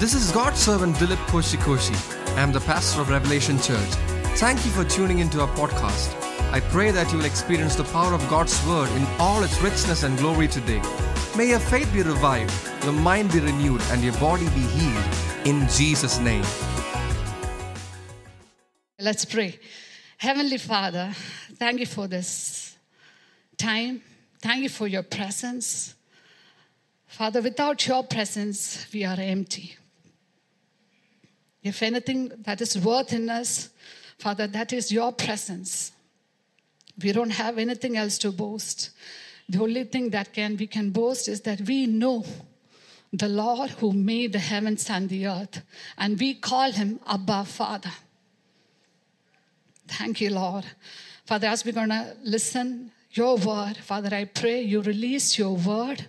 This is God's servant Dilip Koshikoshi. I am the pastor of Revelation Church. Thank you for tuning into our podcast. I pray that you will experience the power of God's word in all its richness and glory today. May your faith be revived, your mind be renewed, and your body be healed in Jesus' name. Let's pray. Heavenly Father, thank you for this time. Thank you for your presence. Father, without your presence, we are empty. If anything that is worth in us, Father, that is your presence. We don't have anything else to boast. The only thing that can we can boast is that we know the Lord who made the heavens and the earth, and we call him Abba Father. Thank you, Lord. Father, as we're to listen your word, Father, I pray you release your word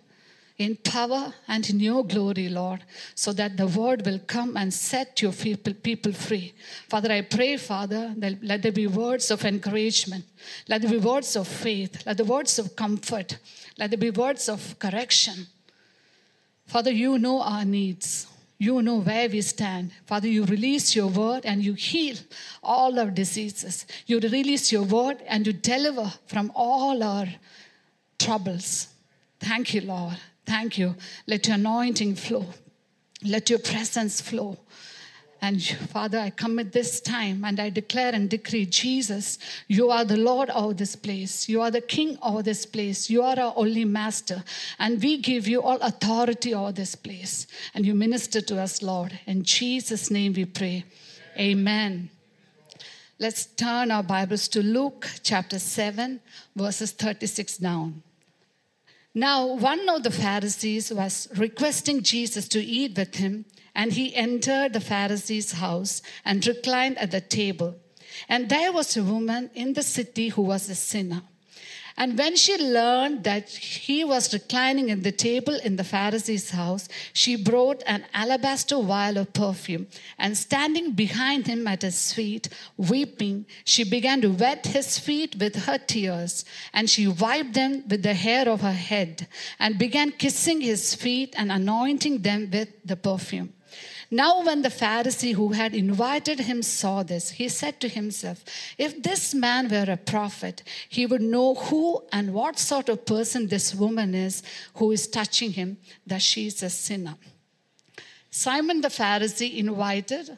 in power and in your glory, Lord, so that the word will come and set your people, free. Father, I pray, Father, let there be words of encouragement, let there be words of faith, let the words of comfort, let there be words of correction. Father, you know our needs. You know where we stand. Father, you release your word and you heal all our diseases. You release your word and you deliver from all our troubles. Thank you, Lord. Thank you. Let your anointing flow. Let your presence flow. And Father, I commit this time and I declare and decree, Jesus, you are the Lord of this place. You are the King of this place. You are our only Master. And we give you all authority over this place. And you minister to us, Lord. In Jesus' name we pray. Amen. Let's turn our Bibles to Luke chapter 7, verses 36 down. Now, one of the Pharisees was requesting Jesus to eat with him, and he entered the Pharisee's house and reclined at the table. And there was a woman in the city who was a sinner. And when she learned that he was reclining at the table in the Pharisee's house, she brought an alabaster vial of perfume, and standing behind him at his feet, weeping, she began to wet his feet with her tears, and she wiped them with the hair of her head, and began kissing his feet and anointing them with the perfume. Now, when the Pharisee who had invited him saw this, he said to himself, If this man were a prophet, he would know who and what sort of person this woman is who is touching him, that she is a sinner. Simon the Pharisee invited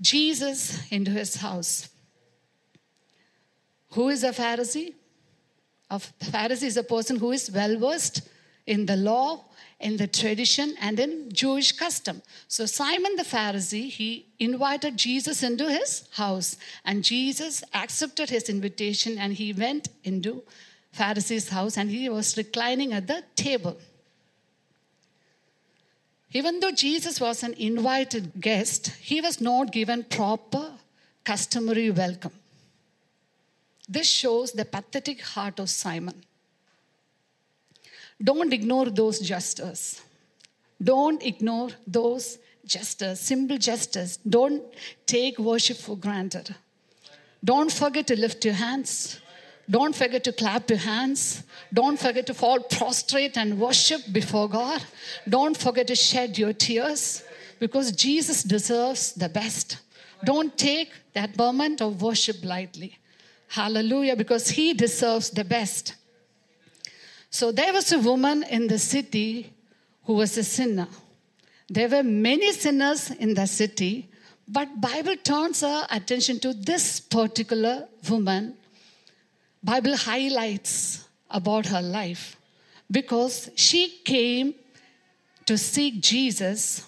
Jesus into his house. Who is a Pharisee? A Pharisee is a person who is well versed in the law in the tradition and in Jewish custom. So Simon the Pharisee, he invited Jesus into his house and Jesus accepted his invitation and he went into Pharisee's house and he was reclining at the table. Even though Jesus was an invited guest, he was not given proper customary welcome. This shows the pathetic heart of Simon. Don't ignore those gestures. Don't ignore those gestures, simple gestures. Don't take worship for granted. Don't forget to lift your hands. Don't forget to clap your hands. Don't forget to fall prostrate and worship before God. Don't forget to shed your tears because Jesus deserves the best. Don't take that moment of worship lightly. Hallelujah, because He deserves the best. So there was a woman in the city who was a sinner. There were many sinners in the city, but Bible turns our attention to this particular woman. Bible highlights about her life because she came to seek Jesus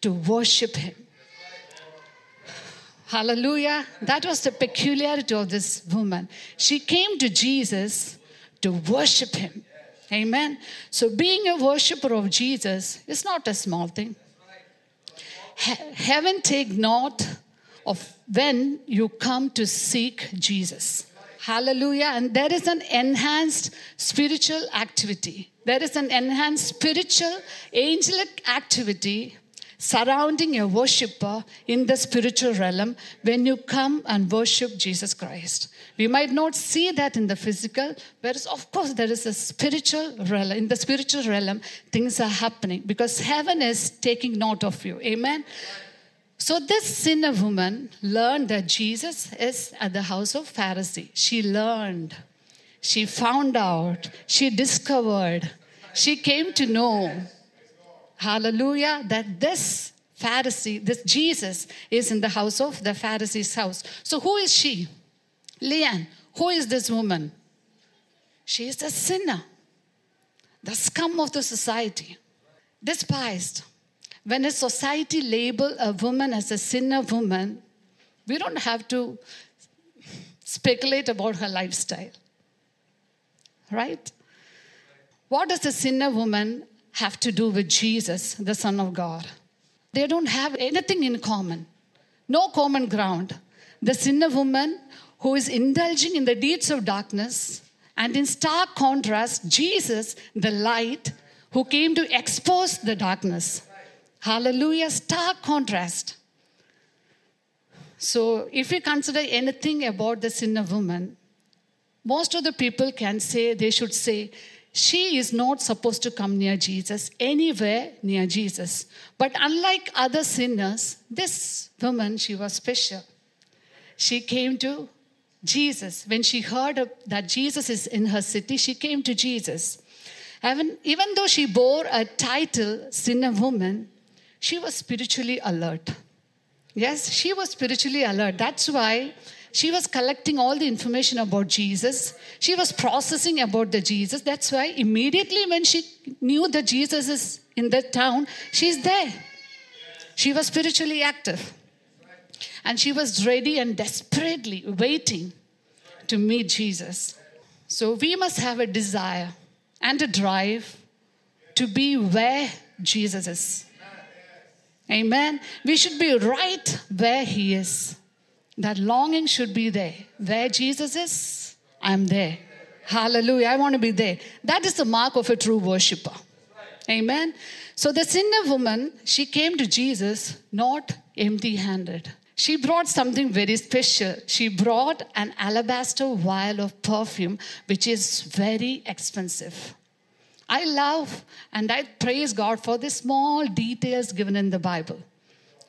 to worship him. Hallelujah. That was the peculiarity of this woman. She came to Jesus to worship him. Amen. So being a worshiper of Jesus is not a small thing. He- heaven take note of when you come to seek Jesus. Hallelujah. And there is an enhanced spiritual activity. There is an enhanced spiritual angelic activity surrounding a worshiper in the spiritual realm when you come and worship Jesus Christ. We might not see that in the physical, whereas, of course, there is a spiritual realm. In the spiritual realm, things are happening because heaven is taking note of you. Amen. So, this sinner woman learned that Jesus is at the house of Pharisee. She learned, she found out, she discovered, she came to know, hallelujah, that this Pharisee, this Jesus, is in the house of the Pharisee's house. So, who is she? Leanne, who is this woman? She is a sinner, the scum of the society, despised when a society label a woman as a sinner woman, we don't have to speculate about her lifestyle. Right? What does a sinner woman have to do with Jesus, the Son of God? They don't have anything in common, no common ground. The sinner woman who is indulging in the deeds of darkness, and in stark contrast, Jesus, the light, who came to expose the darkness. Hallelujah, stark contrast. So, if we consider anything about the sinner woman, most of the people can say, they should say, she is not supposed to come near Jesus, anywhere near Jesus. But unlike other sinners, this woman, she was special. She came to Jesus. When she heard that Jesus is in her city, she came to Jesus. Even, even though she bore a title, sinner woman, she was spiritually alert. Yes, she was spiritually alert. That's why she was collecting all the information about Jesus. She was processing about the Jesus. That's why immediately when she knew that Jesus is in that town, she's there. She was spiritually active. And she was ready and desperately waiting to meet Jesus. So we must have a desire and a drive to be where Jesus is. Amen. We should be right where He is. That longing should be there. Where Jesus is, I'm there. Hallelujah. I want to be there. That is the mark of a true worshiper. Amen. So the sinner woman, she came to Jesus not empty handed. She brought something very special. She brought an alabaster vial of perfume, which is very expensive. I love and I praise God for the small details given in the Bible.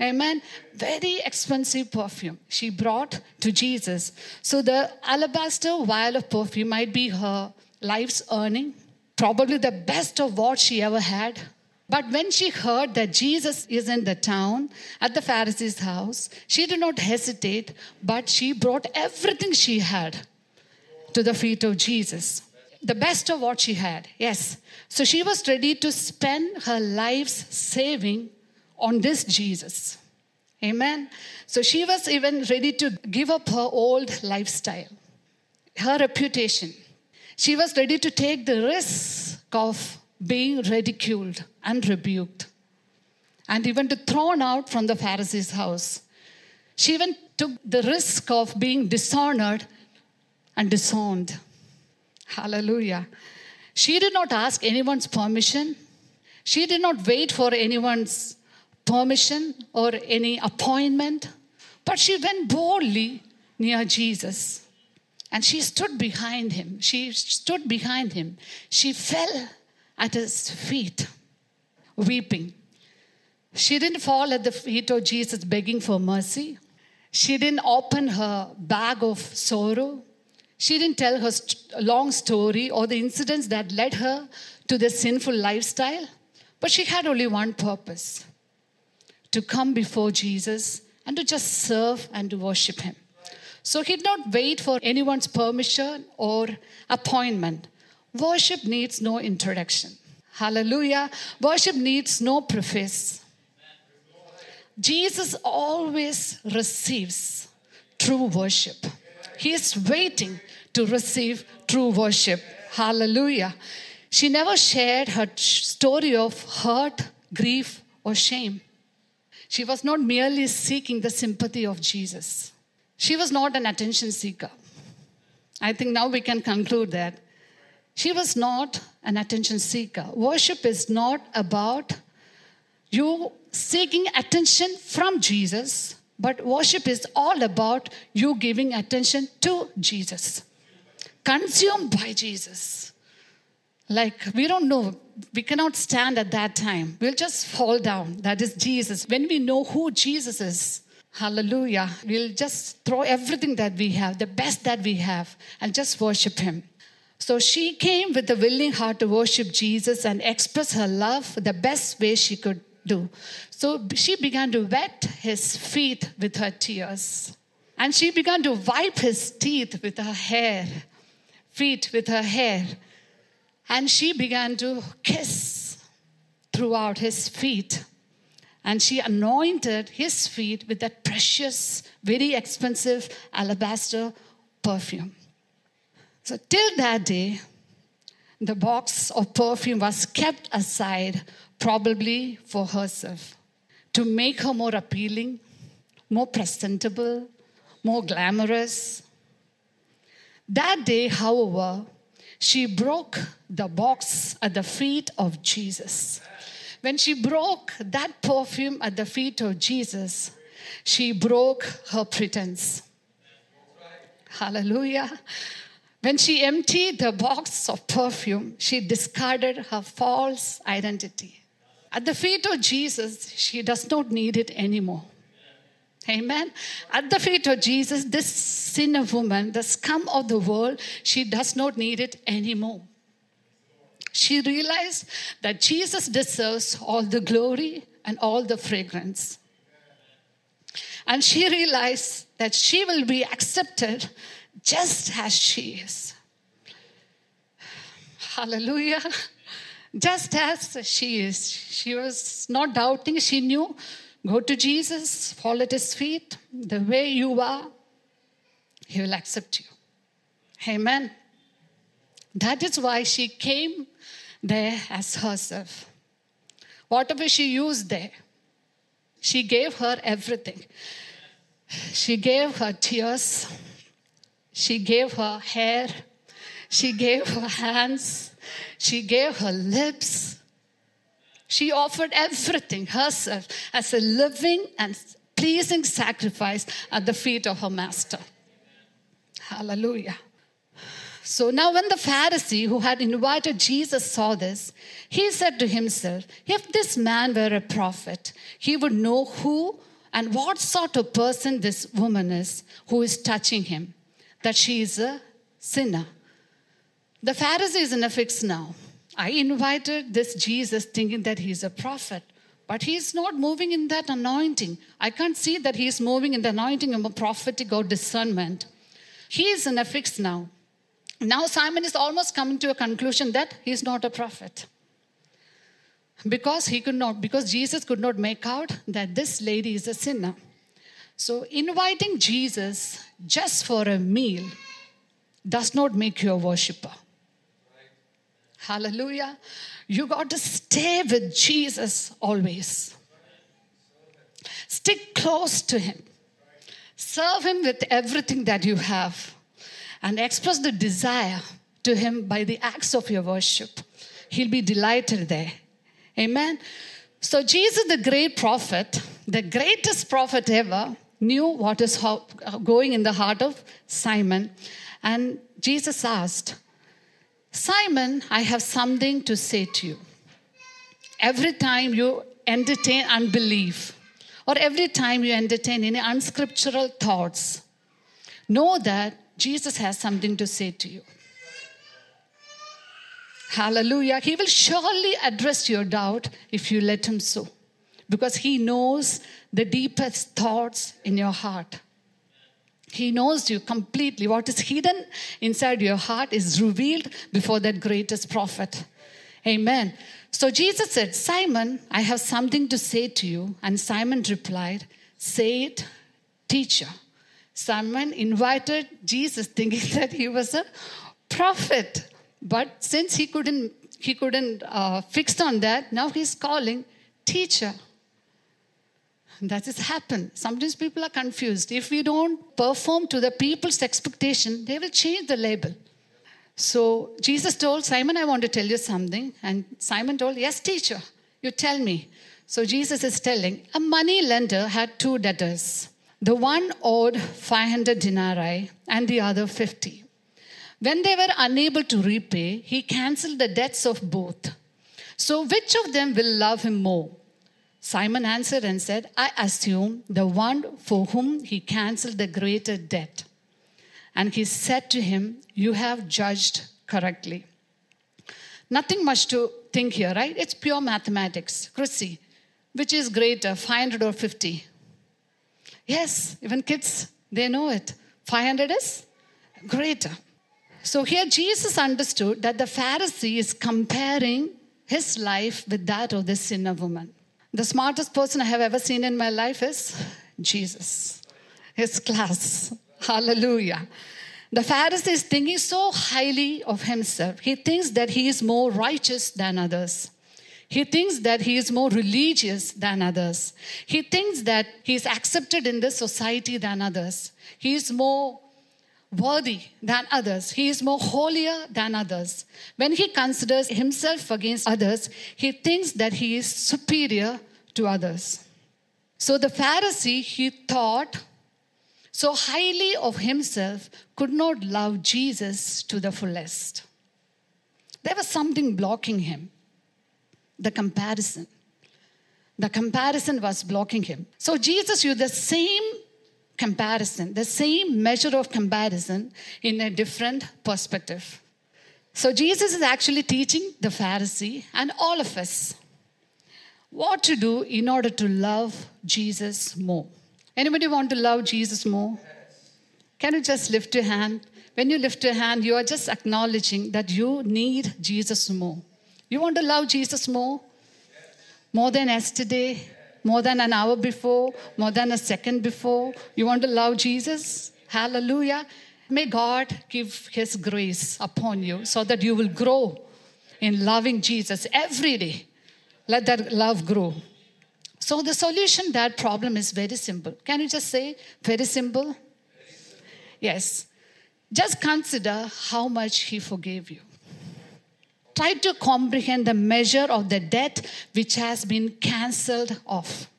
Amen. Very expensive perfume she brought to Jesus. So the alabaster vial of perfume might be her life's earning, probably the best of what she ever had. But when she heard that Jesus is in the town at the Pharisee's house, she did not hesitate, but she brought everything she had to the feet of Jesus the best of what she had. Yes. So she was ready to spend her life's saving on this Jesus. Amen. So she was even ready to give up her old lifestyle, her reputation. She was ready to take the risk of being ridiculed and rebuked, and even to thrown out from the Pharisee's house. She even took the risk of being dishonored and disowned. Hallelujah. She did not ask anyone's permission. She did not wait for anyone's permission or any appointment, but she went boldly near Jesus. And she stood behind him. She stood behind him. She fell at his feet, weeping. She didn't fall at the feet of Jesus begging for mercy. She didn't open her bag of sorrow. She didn't tell her st- long story or the incidents that led her to this sinful lifestyle, but she had only one purpose to come before Jesus and to just serve and to worship Him. So he did not wait for anyone's permission or appointment. Worship needs no introduction. Hallelujah. Worship needs no preface. Jesus always receives true worship. He is waiting to receive true worship. Hallelujah. She never shared her story of hurt, grief, or shame. She was not merely seeking the sympathy of Jesus. She was not an attention seeker. I think now we can conclude that. She was not an attention seeker. Worship is not about you seeking attention from Jesus, but worship is all about you giving attention to Jesus, consumed by Jesus. Like, we don't know, we cannot stand at that time. We'll just fall down. That is Jesus. When we know who Jesus is, hallelujah, we'll just throw everything that we have, the best that we have, and just worship Him. So she came with a willing heart to worship Jesus and express her love the best way she could do. So she began to wet his feet with her tears. And she began to wipe his teeth with her hair, feet with her hair. And she began to kiss throughout his feet. And she anointed his feet with that precious, very expensive alabaster perfume. So, till that day, the box of perfume was kept aside, probably for herself, to make her more appealing, more presentable, more glamorous. That day, however, she broke the box at the feet of Jesus. When she broke that perfume at the feet of Jesus, she broke her pretense. Hallelujah. When she emptied the box of perfume, she discarded her false identity. At the feet of Jesus, she does not need it anymore. Amen. At the feet of Jesus, this sinner woman, the scum of the world, she does not need it anymore. She realized that Jesus deserves all the glory and all the fragrance. And she realized that she will be accepted just as she is. Hallelujah. Just as she is. She was not doubting, she knew Go to Jesus, fall at his feet. The way you are, he will accept you. Amen. That is why she came there as herself. Whatever she used there, she gave her everything. She gave her tears, she gave her hair, she gave her hands, she gave her lips, she offered everything herself as a living and pleasing sacrifice at the feet of her master. Hallelujah. So now, when the Pharisee who had invited Jesus saw this, he said to himself, If this man were a prophet, he would know who and what sort of person this woman is who is touching him, that she is a sinner. The Pharisee is in a fix now. I invited this Jesus thinking that he's a prophet, but he's not moving in that anointing. I can't see that he's moving in the anointing of a prophetic or discernment. He is in a fix now. Now Simon is almost coming to a conclusion that he's not a prophet. Because he could not, because Jesus could not make out that this lady is a sinner. So inviting Jesus just for a meal does not make you a worshiper. Hallelujah. You got to stay with Jesus always. Stick close to Him. Serve Him with everything that you have and express the desire to Him by the acts of your worship. He'll be delighted there. Amen. So, Jesus, the great prophet, the greatest prophet ever, knew what is going in the heart of Simon. And Jesus asked, Simon, I have something to say to you. Every time you entertain unbelief, or every time you entertain any unscriptural thoughts, know that Jesus has something to say to you. Hallelujah. He will surely address your doubt if you let him so, because he knows the deepest thoughts in your heart. He knows you completely. What is hidden inside your heart is revealed before that greatest prophet. Amen. So Jesus said, Simon, I have something to say to you. And Simon replied, Say it, teacher. Simon invited Jesus thinking that he was a prophet. But since he couldn't, he couldn't uh, fix on that, now he's calling teacher. That has happened. Sometimes people are confused. If we don't perform to the people's expectation, they will change the label. So Jesus told Simon, I want to tell you something. And Simon told, Yes, teacher, you tell me. So Jesus is telling a money lender had two debtors. The one owed 500 denarii and the other 50. When they were unable to repay, he cancelled the debts of both. So which of them will love him more? Simon answered and said, I assume the one for whom he cancelled the greater debt. And he said to him, You have judged correctly. Nothing much to think here, right? It's pure mathematics. Chrissy, which is greater, 500 or 50? Yes, even kids, they know it. 500 is greater. So here Jesus understood that the Pharisee is comparing his life with that of the sinner woman. The smartest person I have ever seen in my life is Jesus, his class. Hallelujah. The Pharisee is thinking so highly of himself. He thinks that he is more righteous than others. He thinks that he is more religious than others. He thinks that he is accepted in this society than others. He is more worthy than others. He is more holier than others. When he considers himself against others, he thinks that he is superior to others. So the Pharisee, he thought so highly of himself, could not love Jesus to the fullest. There was something blocking him the comparison. The comparison was blocking him. So Jesus used the same comparison, the same measure of comparison in a different perspective. So Jesus is actually teaching the Pharisee and all of us what to do in order to love Jesus more. Anybody want to love Jesus more? Can you just lift your hand? When you lift your hand, you are just acknowledging that you need Jesus more. You want to love Jesus more? More than yesterday, more than an hour before, more than a second before. You want to love Jesus? Hallelujah. May God give His grace upon you so that you will grow in loving Jesus every day. Let that love grow. So, the solution that problem is very simple. Can you just say, very simple? Yes. Just consider how much He forgave you. Try to comprehend the measure of the debt which has been cancelled off.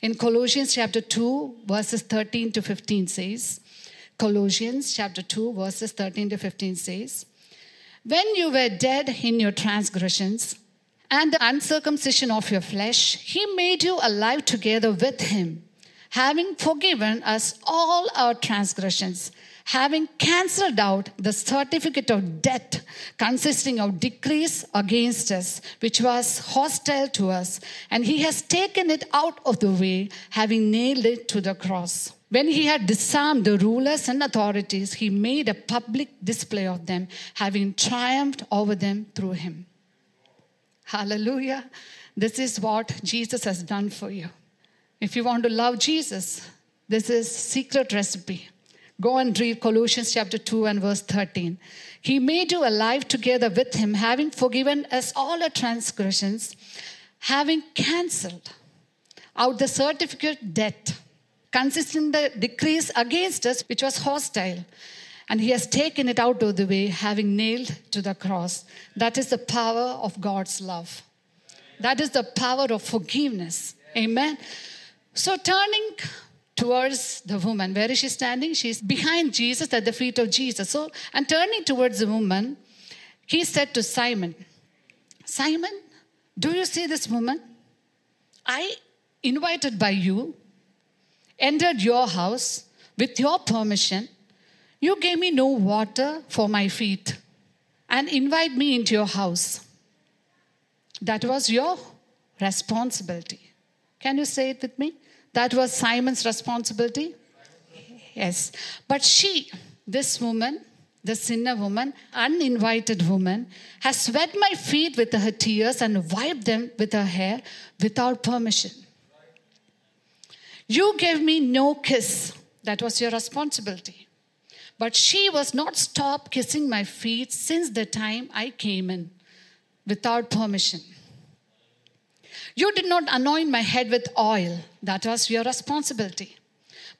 In Colossians chapter 2, verses 13 to 15 says, Colossians chapter 2, verses 13 to 15 says, When you were dead in your transgressions and the uncircumcision of your flesh, he made you alive together with him, having forgiven us all our transgressions having cancelled out the certificate of debt consisting of decrees against us, which was hostile to us, and he has taken it out of the way, having nailed it to the cross. When he had disarmed the rulers and authorities, he made a public display of them, having triumphed over them through him. Hallelujah. This is what Jesus has done for you. If you want to love Jesus, this is secret recipe. Go and read Colossians chapter 2 and verse 13. He made you alive together with him, having forgiven us all our transgressions, having cancelled out the certificate debt consisting the decrees against us, which was hostile. And he has taken it out of the way, having nailed to the cross. That is the power of God's love. That is the power of forgiveness. Amen. So, turning towards the woman. Where is she standing? She's behind Jesus at the feet of Jesus. So, and turning towards the woman, he said to Simon, Simon, do you see this woman? I, invited by you, entered your house with your permission. You gave me no water for my feet and invite me into your house. That was your responsibility. Can you say it with me? That was Simon's responsibility. Yes. But she, this woman, the sinner woman, uninvited woman, has wet my feet with her tears and wiped them with her hair without permission. You gave me no kiss. That was your responsibility. But she was not stopped kissing my feet since the time I came in without permission. You did not anoint my head with oil. That was your responsibility.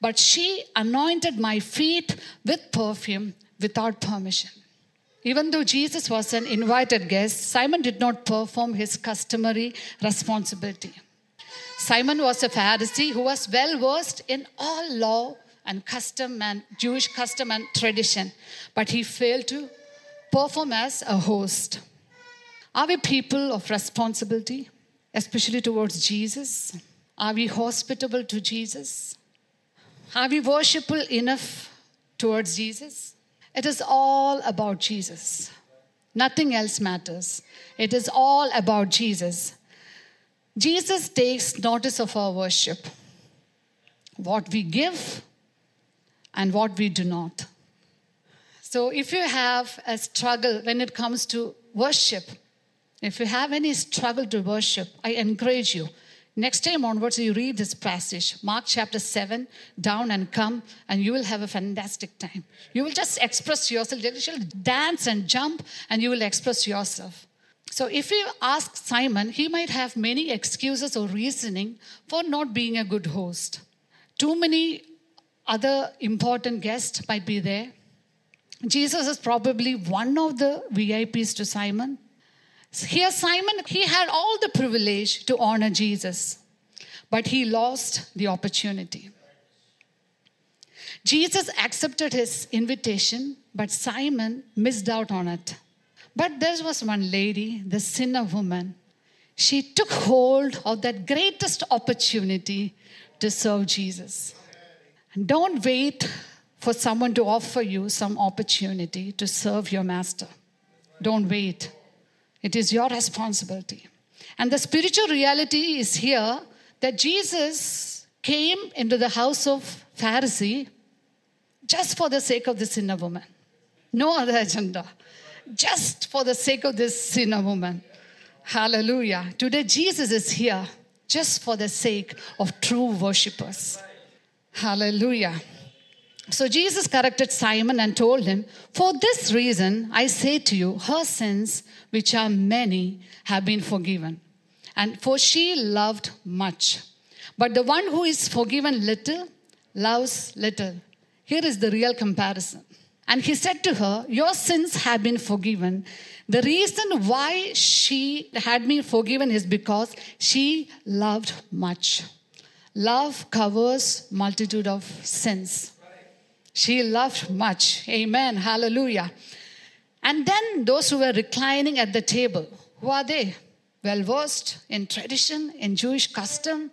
But she anointed my feet with perfume without permission. Even though Jesus was an invited guest, Simon did not perform his customary responsibility. Simon was a Pharisee who was well versed in all law and custom and Jewish custom and tradition, but he failed to perform as a host. Are we people of responsibility, especially towards Jesus? Are we hospitable to Jesus? Are we worshipful enough towards Jesus? It is all about Jesus. Nothing else matters. It is all about Jesus. Jesus takes notice of our worship, what we give and what we do not. So, if you have a struggle when it comes to worship, if you have any struggle to worship, I encourage you. Next time onwards, you read this passage, Mark chapter 7, down and come, and you will have a fantastic time. You will just express yourself. You will dance and jump, and you will express yourself. So, if you ask Simon, he might have many excuses or reasoning for not being a good host. Too many other important guests might be there. Jesus is probably one of the VIPs to Simon. Here, Simon, he had all the privilege to honor Jesus, but he lost the opportunity. Jesus accepted his invitation, but Simon missed out on it. But there was one lady, the sinner woman. She took hold of that greatest opportunity to serve Jesus. And don't wait for someone to offer you some opportunity to serve your master. Don't wait. It is your responsibility. And the spiritual reality is here that Jesus came into the house of Pharisee just for the sake of the sinner woman. No other agenda. Just for the sake of this sinner woman. Hallelujah. Today, Jesus is here just for the sake of true worshippers. Hallelujah. So Jesus corrected Simon and told him, For this reason I say to you, her sins, which are many, have been forgiven. And for she loved much. But the one who is forgiven little loves little. Here is the real comparison. And he said to her, Your sins have been forgiven. The reason why she had been forgiven is because she loved much. Love covers multitude of sins. She loved much. Amen. Hallelujah. And then those who were reclining at the table, who are they? Well versed in tradition, in Jewish custom,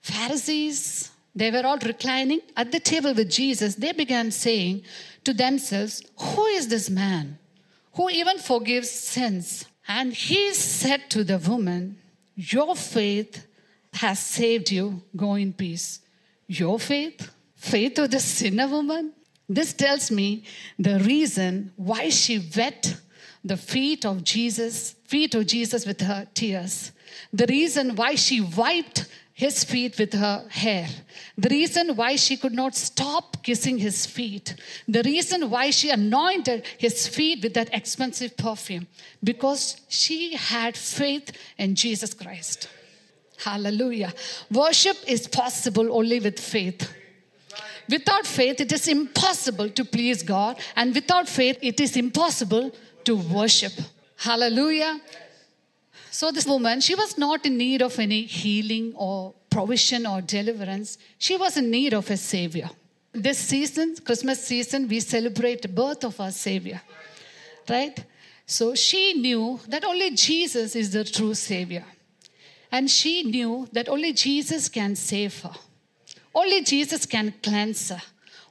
Pharisees, they were all reclining at the table with Jesus. They began saying to themselves, Who is this man who even forgives sins? And he said to the woman, Your faith has saved you. Go in peace. Your faith? Faith of the sinner woman? This tells me the reason why she wet the feet of Jesus, feet of Jesus with her tears. The reason why she wiped his feet with her hair. The reason why she could not stop kissing his feet. The reason why she anointed his feet with that expensive perfume. Because she had faith in Jesus Christ. Hallelujah. Worship is possible only with faith. Without faith, it is impossible to please God, and without faith, it is impossible to worship. Hallelujah. So, this woman, she was not in need of any healing or provision or deliverance. She was in need of a savior. This season, Christmas season, we celebrate the birth of our savior. Right? So, she knew that only Jesus is the true savior. And she knew that only Jesus can save her. Only Jesus can cleanse her.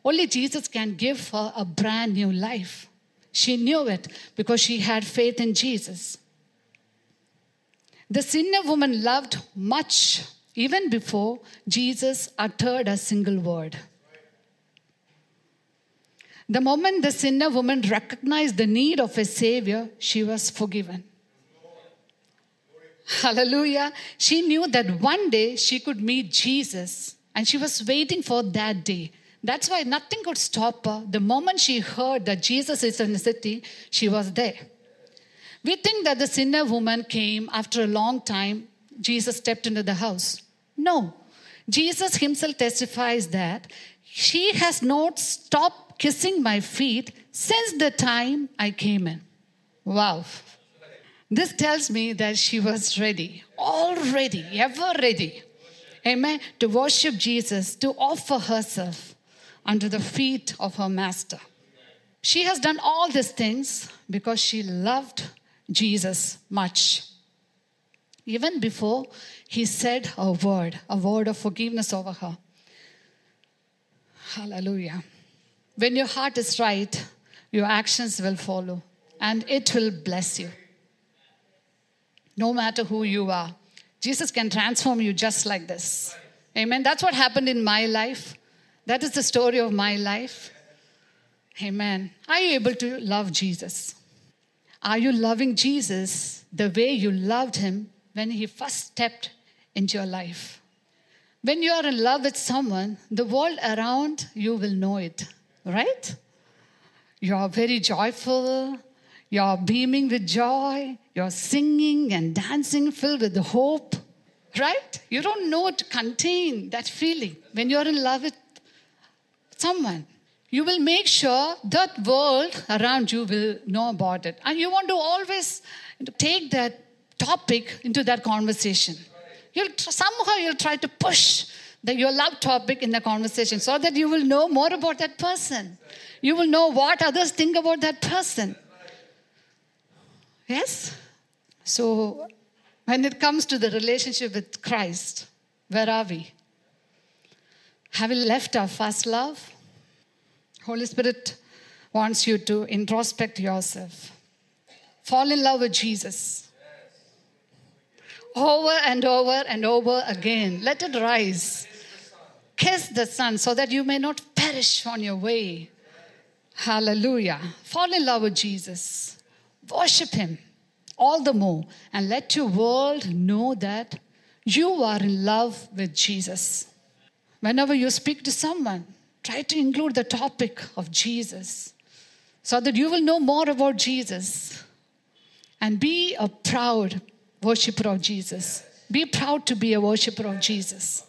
Only Jesus can give her a brand new life. She knew it because she had faith in Jesus. The sinner woman loved much even before Jesus uttered a single word. The moment the sinner woman recognized the need of a savior, she was forgiven. Hallelujah. She knew that one day she could meet Jesus and she was waiting for that day. That's why nothing could stop her. The moment she heard that Jesus is in the city, she was there. We think that the sinner woman came after a long time, Jesus stepped into the house. No. Jesus himself testifies that she has not stopped kissing my feet since the time I came in. Wow. This tells me that she was ready, all ready, ever ready. Amen. To worship Jesus, to offer herself under the feet of her master. She has done all these things because she loved Jesus much. Even before he said a word, a word of forgiveness over her. Hallelujah. When your heart is right, your actions will follow and it will bless you. No matter who you are, Jesus can transform you just like this. Amen. That's what happened in my life. That is the story of my life. Amen. Are you able to love Jesus? Are you loving Jesus the way you loved him when he first stepped into your life? When you are in love with someone, the world around you will know it, right? You are very joyful, you're beaming with joy, you're singing and dancing filled with hope, right? You don't know to contain that feeling when you're in love with someone. You will make sure that world around you will know about it. And you want to always take that topic into that conversation. You'll somehow you'll try to push the, your love topic in the conversation so that you will know more about that person. You will know what others think about that person. Yes? So, when it comes to the relationship with Christ, where are we? Have we left our first love? Holy Spirit wants you to introspect yourself. Fall in love with Jesus. Over and over and over again. Let it rise. Kiss the Son so that you may not perish on your way. Hallelujah. Fall in love with Jesus. Worship Him all the more and let your world know that you are in love with Jesus. Whenever you speak to someone, try to include the topic of Jesus so that you will know more about Jesus and be a proud worshiper of Jesus. Be proud to be a worshiper of Jesus.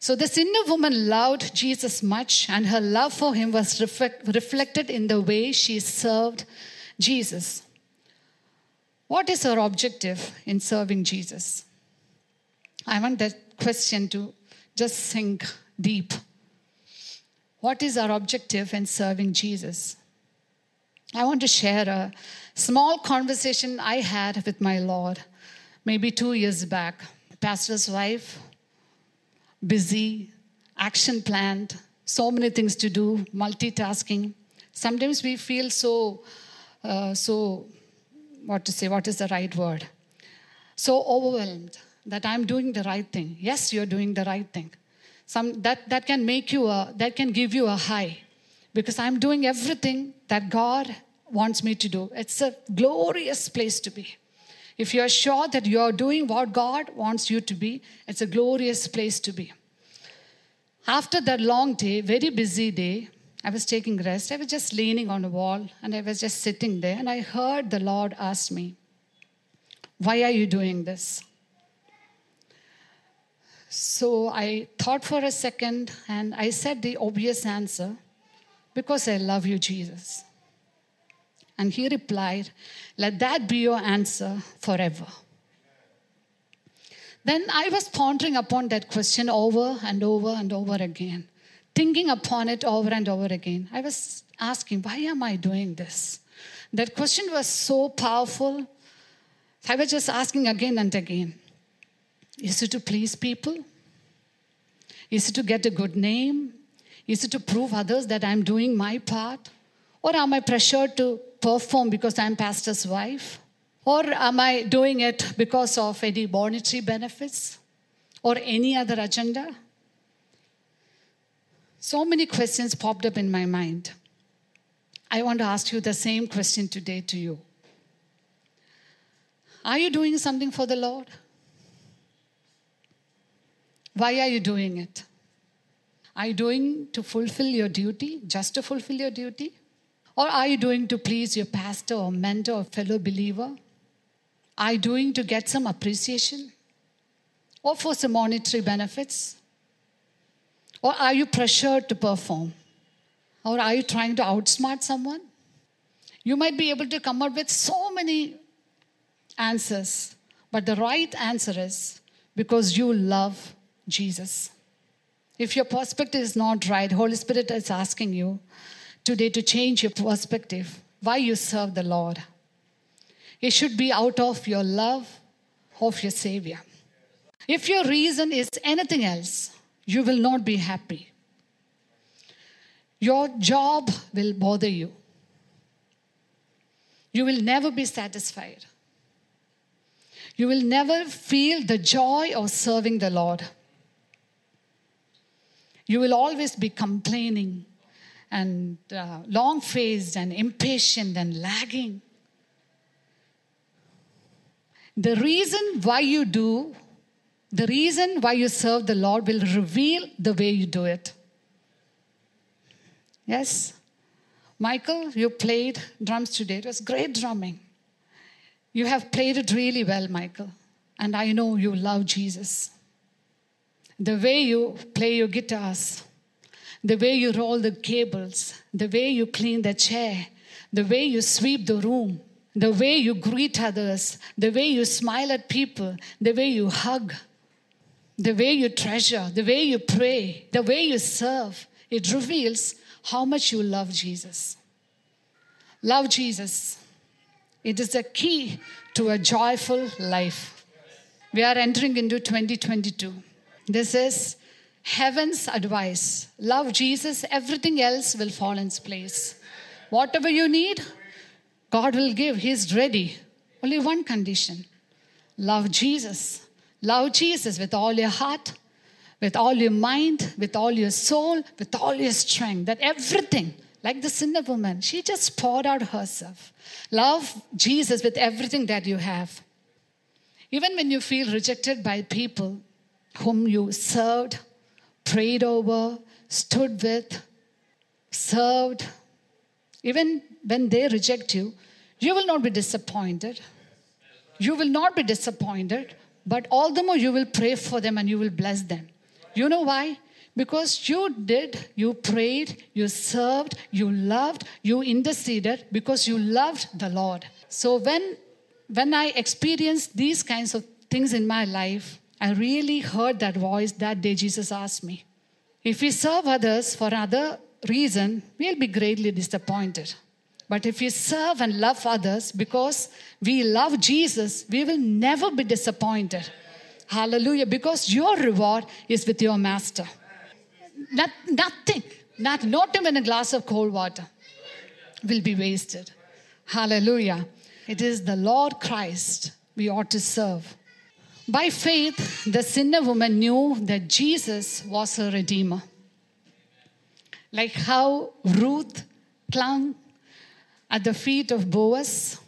So the sinner woman loved Jesus much, and her love for him was reflect, reflected in the way she served Jesus. What is our objective in serving Jesus? I want that question to just sink deep. What is our objective in serving Jesus? I want to share a small conversation I had with my Lord maybe two years back. Pastor's wife, busy, action planned, so many things to do, multitasking. Sometimes we feel so, uh, so, what to say, what is the right word? So overwhelmed that I'm doing the right thing. Yes, you're doing the right thing. Some, that, that can make you a, that can give you a high because I'm doing everything that God wants me to do. It's a glorious place to be. If you're sure that you're doing what God wants you to be, it's a glorious place to be. After that long day, very busy day, I was taking rest. I was just leaning on a wall and I was just sitting there and I heard the Lord ask me, Why are you doing this? So I thought for a second and I said the obvious answer because I love you, Jesus. And he replied, Let that be your answer forever. Then I was pondering upon that question over and over and over again, thinking upon it over and over again. I was asking, Why am I doing this? That question was so powerful. I was just asking again and again Is it to please people? Is it to get a good name? Is it to prove others that I'm doing my part? Or am I pressured to perform because I'm pastor's wife? Or am I doing it because of any monetary benefits or any other agenda? So many questions popped up in my mind. I want to ask you the same question today to you. Are you doing something for the Lord? Why are you doing it? Are you doing to fulfill your duty, just to fulfill your duty? Or are you doing to please your pastor or mentor or fellow believer? Are you doing to get some appreciation? Or for some monetary benefits? Or are you pressured to perform? Or are you trying to outsmart someone? You might be able to come up with so many answers, but the right answer is because you love Jesus. If your perspective is not right, Holy Spirit is asking you today to change your perspective. Why you serve the Lord? It should be out of your love of your Savior. If your reason is anything else, you will not be happy. Your job will bother you. You will never be satisfied. You will never feel the joy of serving the Lord. You will always be complaining and uh, long faced and impatient and lagging. The reason why you do, the reason why you serve the Lord will reveal the way you do it. Yes? Michael, you played drums today. It was great drumming. You have played it really well, Michael. And I know you love Jesus. The way you play your guitars, the way you roll the cables, the way you clean the chair, the way you sweep the room, the way you greet others, the way you smile at people, the way you hug, the way you treasure, the way you pray, the way you serve, it reveals how much you love Jesus. Love Jesus. It is the key to a joyful life. We are entering into 2022. This is heaven's advice. Love Jesus, everything else will fall in place. Whatever you need, God will give. He's ready. Only one condition love Jesus. Love Jesus with all your heart, with all your mind, with all your soul, with all your strength. That everything, like the sinner woman, she just poured out herself. Love Jesus with everything that you have. Even when you feel rejected by people whom you served, prayed over, stood with, served, even when they reject you, you will not be disappointed. You will not be disappointed, but all the more you will pray for them and you will bless them. You know why? Because you did, you prayed, you served, you loved, you interceded because you loved the Lord. So when when I experienced these kinds of things in my life, I really heard that voice that day Jesus asked me. If we serve others for other reason, we'll be greatly disappointed. But if we serve and love others because we love Jesus, we will never be disappointed. Hallelujah. Because your reward is with your master. Not, nothing, not, not even a glass of cold water will be wasted. Hallelujah. It is the Lord Christ we ought to serve. By faith, the sinner woman knew that Jesus was her redeemer. Like how Ruth clung at the feet of Boaz,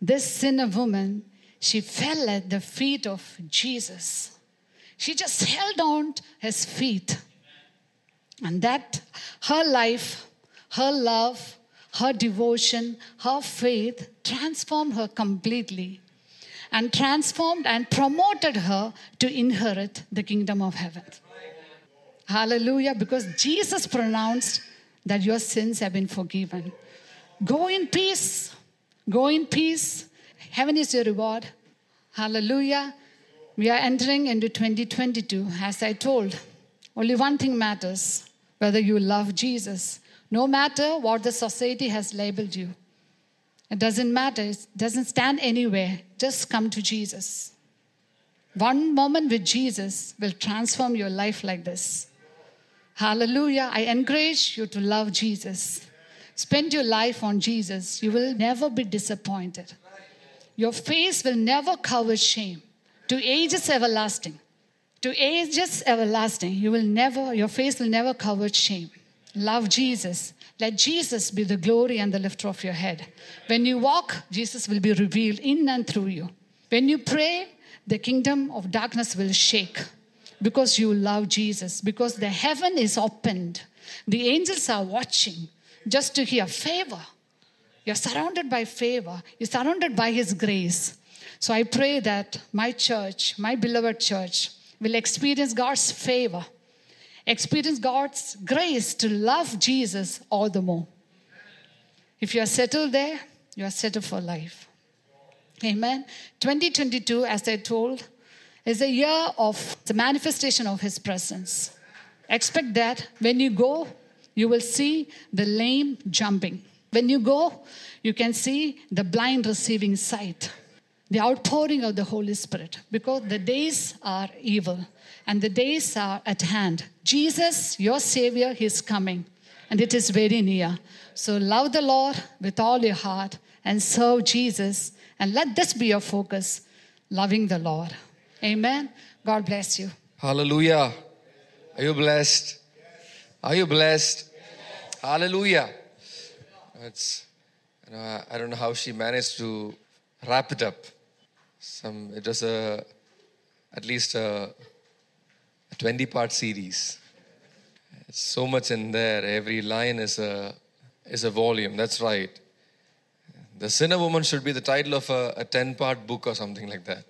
this sinner woman, she fell at the feet of Jesus. She just held on his feet. And that her life, her love, her devotion, her faith transformed her completely and transformed and promoted her to inherit the kingdom of heaven. Hallelujah, because Jesus pronounced that your sins have been forgiven. Go in peace. Go in peace. Heaven is your reward. Hallelujah. We are entering into 2022. As I told, only one thing matters whether you love Jesus, no matter what the society has labeled you. It doesn't matter, it doesn't stand anywhere. Just come to Jesus. One moment with Jesus will transform your life like this. Hallelujah. I encourage you to love Jesus. Spend your life on Jesus. You will never be disappointed. Your face will never cover shame. To ages everlasting. To ages everlasting, you will never, your face will never cover shame. Love Jesus. Let Jesus be the glory and the lifter of your head. When you walk, Jesus will be revealed in and through you. When you pray, the kingdom of darkness will shake because you love Jesus, because the heaven is opened. The angels are watching just to hear favor. You're surrounded by favor, you're surrounded by His grace. So I pray that my church, my beloved church, will experience God's favor, experience God's grace to love Jesus all the more. If you are settled there, you are settled for life. Amen. 2022, as I told, is a year of the manifestation of His presence. Expect that when you go, you will see the lame jumping. When you go, you can see the blind receiving sight, the outpouring of the Holy Spirit, because the days are evil and the days are at hand. Jesus, your Savior, is coming and it is very near. So love the Lord with all your heart and serve Jesus. And let this be your focus loving the Lord. Amen. God bless you. Hallelujah. Are you blessed? Are you blessed? Hallelujah. It's, you know, I don't know how she managed to wrap it up. Some, it was a, at least a, a 20 part series. so much in there. Every line is a, is a volume. That's right. The Sinner Woman should be the title of a, a 10 part book or something like that.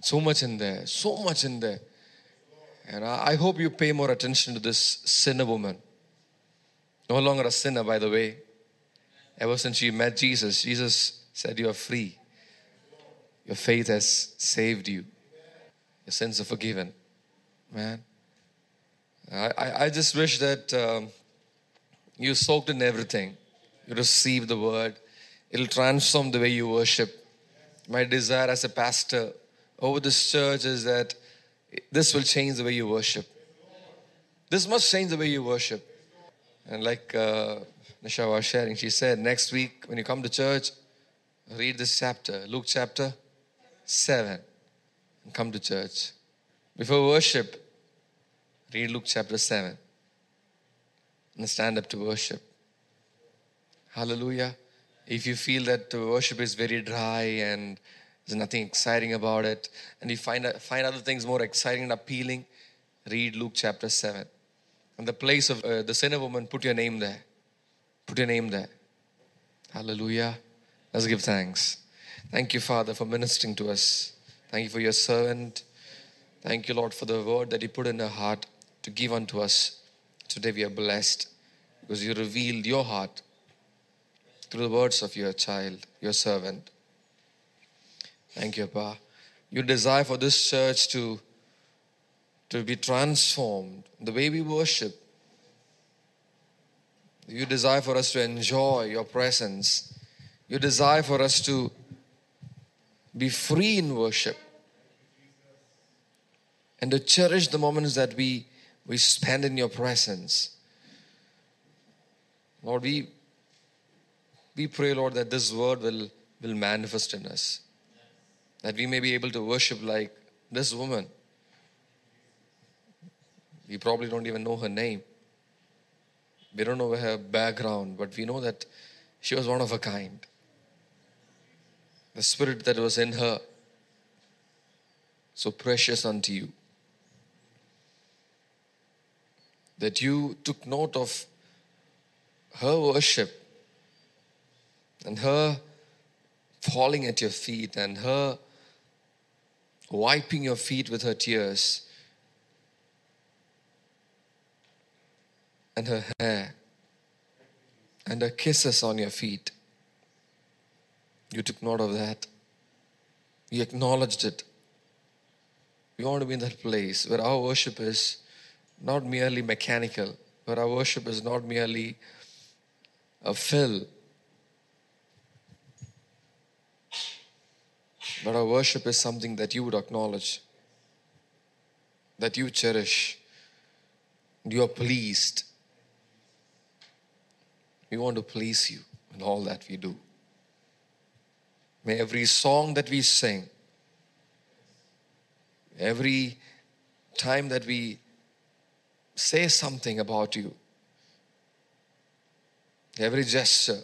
So much in there. So much in there. And I, hope you pay more attention to this sinner woman. No longer a sinner, by the way. Ever since she met Jesus, Jesus said, You are free. Your faith has saved you. Your sins are forgiven. Man. I, I, I just wish that um, you soaked in everything. You received the word. It'll transform the way you worship. My desire as a pastor over this church is that this will change the way you worship. This must change the way you worship. And like uh, Nisha was sharing, she said, next week when you come to church, read this chapter, Luke chapter 7, and come to church. Before worship, read Luke chapter 7 and stand up to worship. Hallelujah. If you feel that worship is very dry and there's nothing exciting about it, and you find, find other things more exciting and appealing, read Luke chapter 7. In the place of uh, the sinner woman, put your name there. Put your name there. Hallelujah. Let's give thanks. Thank you, Father, for ministering to us. Thank you for your servant. Thank you, Lord, for the word that you put in her heart to give unto us. Today we are blessed because you revealed your heart through the words of your child, your servant. Thank you, Pa. You desire for this church to, to be transformed, the way we worship. You desire for us to enjoy your presence. You desire for us to be free in worship and to cherish the moments that we, we spend in your presence. Lord, we, we pray, Lord, that this word will, will manifest in us that we may be able to worship like this woman. We probably don't even know her name. We don't know her background, but we know that she was one of a kind. The spirit that was in her, so precious unto you. That you took note of her worship and her falling at your feet and her wiping your feet with her tears and her hair and her kisses on your feet. You took note of that. You acknowledged it. We want to be in that place where our worship is not merely mechanical, where our worship is not merely a fill But our worship is something that you would acknowledge, that you cherish, you are pleased. We want to please you in all that we do. May every song that we sing, every time that we say something about you, every gesture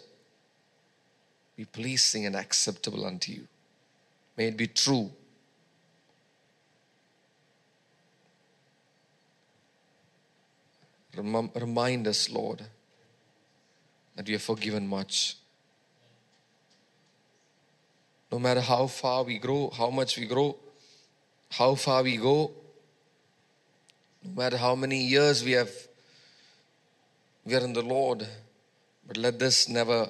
be pleasing and acceptable unto you. May it be true. Remind us, Lord, that we are forgiven much. No matter how far we grow, how much we grow, how far we go, no matter how many years we have, we are in the Lord, but let this never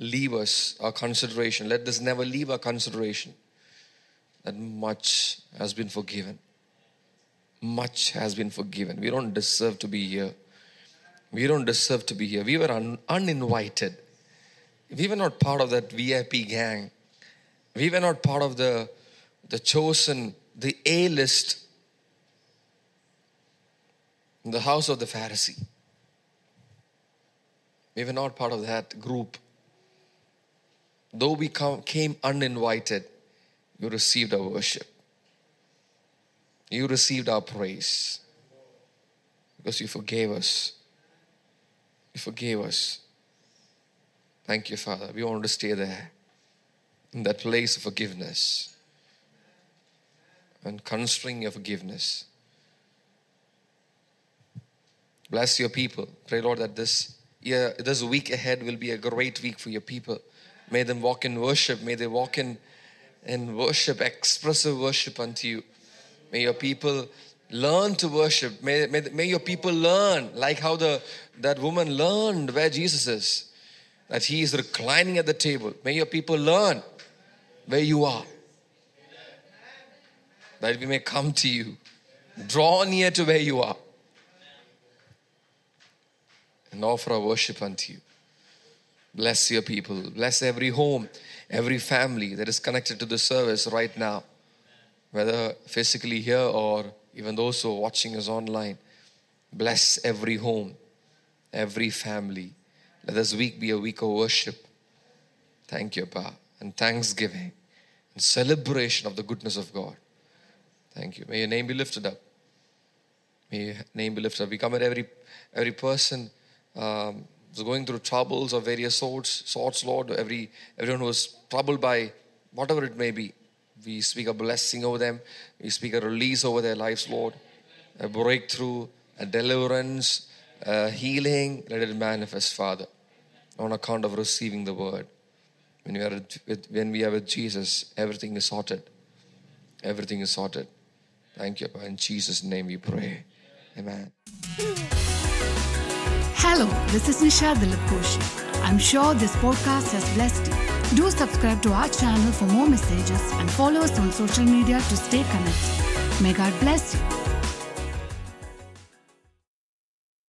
leave us our consideration. Let this never leave our consideration much has been forgiven. Much has been forgiven. We don't deserve to be here. We don't deserve to be here. We were un- uninvited. We were not part of that VIP gang. We were not part of the, the chosen, the A list in the house of the Pharisee. We were not part of that group. Though we come, came uninvited, you received our worship. You received our praise because you forgave us. You forgave us. Thank you, Father. We want to stay there in that place of forgiveness and considering your forgiveness. Bless your people. Pray, Lord, that this year, this week ahead will be a great week for your people. May them walk in worship. May they walk in, in worship, expressive worship unto you. May your people learn to worship. May, may, may your people learn, like how the that woman learned where Jesus is, that he is reclining at the table. May your people learn where you are. That we may come to you. Draw near to where you are. And offer our worship unto you. Bless your people. Bless every home, every family that is connected to the service right now, whether physically here or even those who are watching us online. Bless every home, every family. Let this week be a week of worship. Thank you, Pa, and thanksgiving and celebration of the goodness of God. Thank you. May your name be lifted up. May your name be lifted up. We come at every every person um, who's going through troubles of various sorts, sorts, Lord. Every everyone who is troubled by whatever it may be. We speak a blessing over them. We speak a release over their lives, Lord. A breakthrough, a deliverance, a healing. Let it manifest, Father, on account of receiving the word. When we are with, when we are with Jesus, everything is sorted. Everything is sorted. Thank you. In Jesus' name we pray. Amen. Hello, this is Nisha Dilip Koshi. I'm sure this podcast has blessed you. Do subscribe to our channel for more messages and follow us on social media to stay connected. May God bless you.